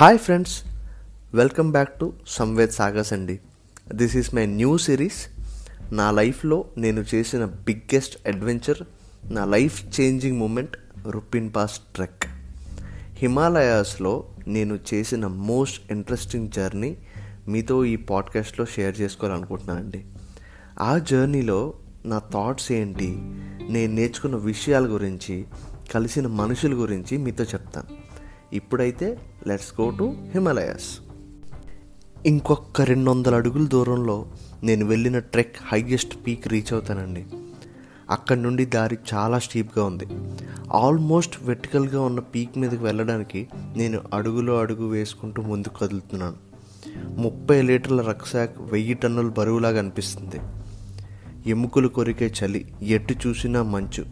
Hi friends welcome back to Samved Sagar's అండి. This is my new series నా లైఫ్లో నేను చేసిన బిగ్గెస్ట్ అడ్వెంచర్ నా life changing moment Rupin pass trek హిమాలయాస్లో నేను చేసిన మోస్ట్ ఇంట్రెస్టింగ్ జర్నీ మీతో ఈ పాడ్కాస్ట్లో షేర్ చేసుకోవాలనుకుంటున్నానండి. ఆ జర్నీలో నా థాట్స్ ఏంటి నేను నేర్చుకున్న విషయాల గురించి కలిసిన మనుషుల గురించి మీతో చెప్తాను. ఇప్పుడైతే లెట్స్ గో టు హిమాలయాస్. ఇంకొక రెండు వందల అడుగుల దూరంలో నేను వెళ్ళిన ట్రెక్ హైయెస్ట్ పీక్ రీచ్ అవుతానండి. అక్కడి నుండి దారి చాలా స్టీప్గా ఉంది. ఆల్మోస్ట్ వెర్టికల్గా ఉన్న పీక్ మీదకి వెళ్ళడానికి నేను అడుగులో అడుగు వేసుకుంటూ ముందుకు కదులుతున్నాను. ముప్పై లీటర్ల రక్సాక్ వెయ్యి టన్నుల బరువులాగా అనిపిస్తుంది. ఎముకలు కొరికే చలి ఎటు చూసినా మంచు.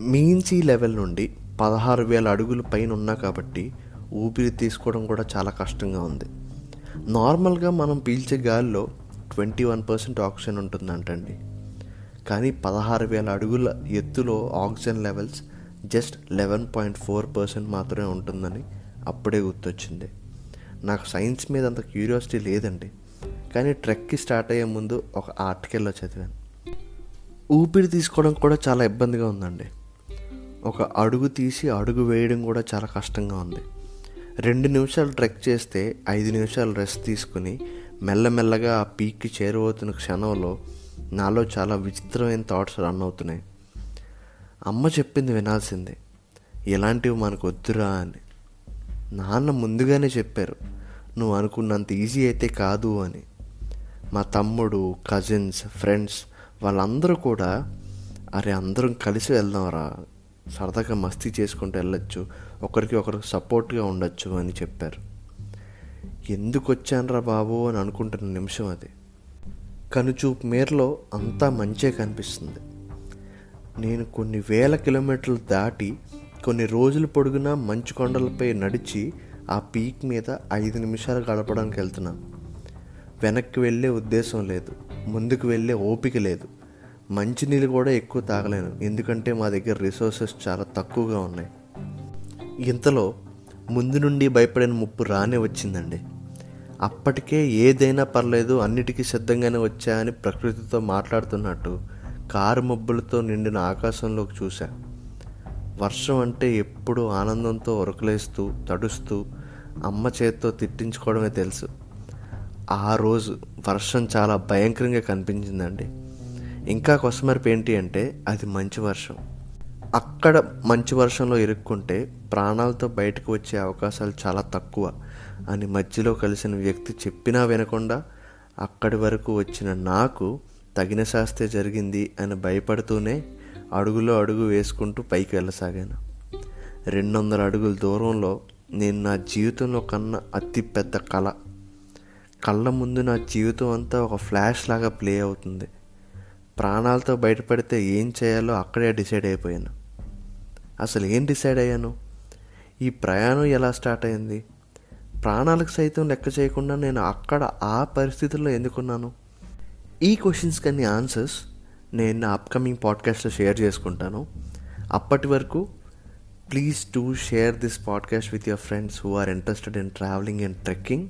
మీన్సీ లెవెల్ నుండి పదహారు వేల అడుగుల పైన ఉన్నా కాబట్టి ఊపిరి తీసుకోవడం కూడా చాలా కష్టంగా ఉంది. నార్మల్గా మనం పీల్చే గాలిలో ట్వంటీ వన్ పర్సెంట్ ఆక్సిజన్ ఉంటుందంటండి. కానీ పదహారు వేల అడుగుల ఎత్తులో oxygen levels just eleven point four percent మాత్రమే ఉంటుందని అప్పుడే గుర్తొచ్చింది. నాకు సైన్స్ మీద అంత క్యూరియాసిటీ లేదండి. కానీ ట్రెక్కి స్టార్ట్ అయ్యే ముందు ఒక ఆర్టికల్లో చదివాను. ఊపిరి తీసుకోవడం కూడా చాలా ఇబ్బందిగా ఉందండి. ఒక అడుగు తీసి అడుగు వేయడం కూడా చాలా కష్టంగా ఉంది. రెండు నిమిషాలు ట్రెక్ చేస్తే ఐదు నిమిషాలు రెస్ట్ తీసుకుని మెల్లమెల్లగా ఆ పీక్కి చేరువవుతున్న క్షణంలో నాలో చాలా విచిత్రమైన థాట్స్ రన్ అవుతున్నాయి. అమ్మ చెప్పింది వినాల్సిందే. ఇలాంటివి మనకు వద్దురా అని. నాన్న ముందుగానే చెప్పారు. నువ్వు అనుకున్నంత ఈజీ అయితే కాదు అని. మా తమ్ముడు కజిన్స్ ఫ్రెండ్స్ వాళ్ళందరూ కూడా అరే అందరం కలిసి వెళ్దాంరా సరదాగా మస్తీ చేసుకుంటూ వెళ్ళొచ్చు. ఒకరికి ఒకరికి సపోర్ట్గా ఉండొచ్చు అని చెప్పారు. ఎందుకు వచ్చానరా బాబు? అని అనుకుంటున్న నిమిషం అది. కనుచూపు మేరలో అంతా మంచే కనిపిస్తుంది. నేను కొన్ని వేల కిలోమీటర్లు దాటి కొన్ని రోజులు పొడుగునా మంచు కొండలపై నడిచి ఆ పీక్ మీద ఐదు నిమిషాలు గడపడానికి వెళ్తున్నాను. వెనక్కి వెళ్ళే ఉద్దేశం లేదు. ముందుకు వెళ్ళే ఓపిక లేదు. మంచినీళ్ళు కూడా ఎక్కువ తాగలేను. ఎందుకంటే మా దగ్గర రిసోర్సెస్ చాలా తక్కువగా ఉన్నాయి. ఇంతలో ముందు నుండి భయపడిన ముప్పు రానే వచ్చిందండి. అప్పటికే ఏదైనా పర్లేదు అన్నిటికీ సిద్ధంగానే వచ్చా అని ప్రకృతితో మాట్లాడుతున్నట్టు కారు మబ్బులతో నిండిన ఆకాశంలోకి చూశా. వర్షం అంటే ఎప్పుడూ ఆనందంతో ఉరకలేస్తూ తడుస్తూ అమ్మ చేత్తో తిట్టించుకోవడమే తెలుసు. ఆ రోజు వర్షం చాలా భయంకరంగా కనిపించిందండి. ఇంకా కొసమరిపు ఏంటి అంటే అది మంచి వర్షం. అక్కడ మంచి వర్షంలో ఇరుక్కుంటే ప్రాణాలతో బయటకు వచ్చే అవకాశాలు చాలా తక్కువ అని మధ్యలో కలిసిన వ్యక్తి చెప్పినా వినకుండా అక్కడి వరకు వచ్చిన నాకు తగిన శాస్తే జరిగింది అని భయపడుతూనే అడుగులో అడుగు వేసుకుంటూ పైకి వెళ్ళసాగాను. రెండు వందల అడుగుల దూరంలో నేను నా జీవితంలో కన్నా అతి పెద్ద కళ కళ్ళ ముందు నా జీవితం అంతా ఒక ఫ్లాష్ లాగా ప్లే అవుతుంది. ప్రాణాలతో బయటపడితే ఏం చేయాలో అక్కడే డిసైడ్ అయిపోయాను. అసలు ఏం డిసైడ్ అయ్యాను? ఈ ప్రయాణం ఎలా స్టార్ట్ అయింది? ప్రాణాలకు సైతం లెక్క చేయకుండా నేను అక్కడ ఆ పరిస్థితుల్లో ఎందుకున్నాను? ఈ క్వశ్చన్స్ కన్నీ ఆన్సర్స్ నేను నా అప్కమింగ్ పాడ్కాస్ట్లో షేర్ చేసుకుంటాను. అప్పటి వరకు please to share this podcast with your friends who are interested in travelling and trekking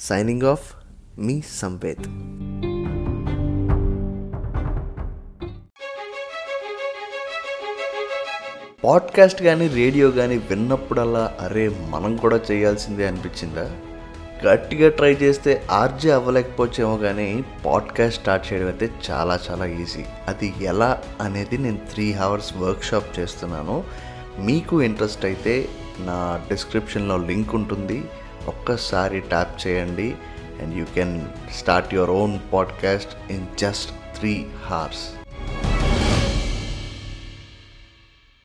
signing off me Samved podcast కానీ రేడియో కానీ విన్నప్పుడల్లా అరే మనం కూడా చేయాల్సిందే అనిపించిందా? గట్టిగా ట్రై చేస్తే ఆర్జే అవ్వలేకపోవచ్చేమో కానీ పాడ్కాస్ట్ స్టార్ట్ చేయడం అయితే చాలా చాలా ఈజీ. అది ఎలా అనేది నేను త్రీ అవర్స్ వర్క్షాప్ చేస్తున్నాను. మీకు ఇంట్రెస్ట్ అయితే నా డిస్క్రిప్షన్లో లింక్ ఉంటుంది. ఒక్కసారి ట్యాప్ చేయండి. And you can start your own podcast in just three hours